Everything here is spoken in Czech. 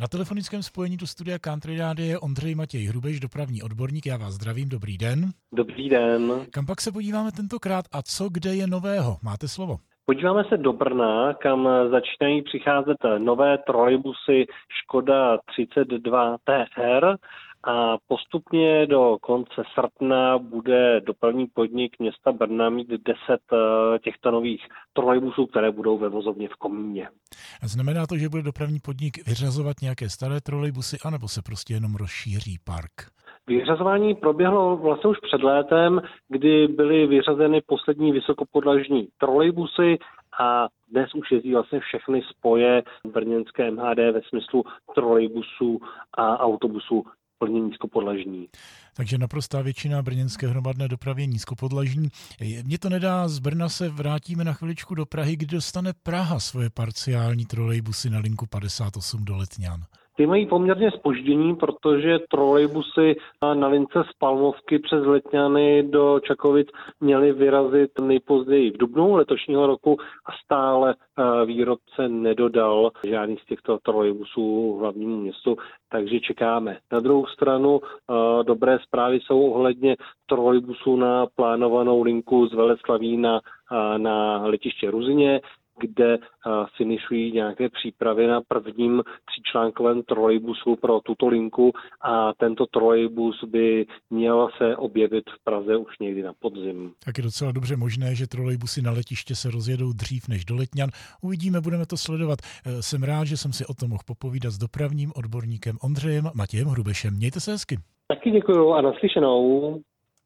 Na telefonickém spojení do studia Country Rády je Ondřej Matěj Hrubeš, dopravní odborník. Já vás zdravím, dobrý den. Dobrý den. Kam pak se podíváme tentokrát a co kde je nového? Máte slovo. Podíváme se do Brna, kam začínají přicházet nové trolejbusy Škoda 32 TR a postupně do konce srpna bude dopravní podnik města Brna mít 10 eh, těchto nových trolejbusů, které budou ve vozovně v Komíně. A znamená to, že bude dopravní podnik vyřazovat nějaké staré trolejbusy, anebo se prostě jenom rozšíří park? Vyřazování proběhlo vlastně už před létem, kdy byly vyřazeny poslední vysokopodlažní trolejbusy a dnes už jezdí vlastně všechny spoje brněnské MHD ve smyslu trolejbusů a autobusů plně nízkopodlažní. Takže naprostá většina brněnské hromadné dopravy je nízkopodlažní. Mně to nedá, z Brna se vrátíme na chviličku do Prahy, kdy dostane Praha svoje parciální trolejbusy na linku 58 do Letňan. Ty mají poměrně spoždění, protože trolejbusy na lince z Palmovky přes Letňany do Čakovic měly vyrazit nejpozději v dubnu letošního roku a stále eh, výrobce nedodal žádný z těchto trolejbusů hlavnímu městu, takže čekáme. Na druhou stranu eh, dobré zprávy jsou ohledně trolejbusů na plánovanou linku z Veleslaví na, eh, na letiště Ruzině kde finišují nějaké přípravy na prvním tříčlánkovém trolejbusu pro tuto linku a tento trolejbus by měl se objevit v Praze už někdy na podzim. Tak je docela dobře možné, že trolejbusy na letiště se rozjedou dřív než do Letňan. Uvidíme, budeme to sledovat. E, jsem rád, že jsem si o tom mohl popovídat s dopravním odborníkem Ondřejem Matějem Hrubešem. Mějte se hezky. Taky děkuji a naslyšenou.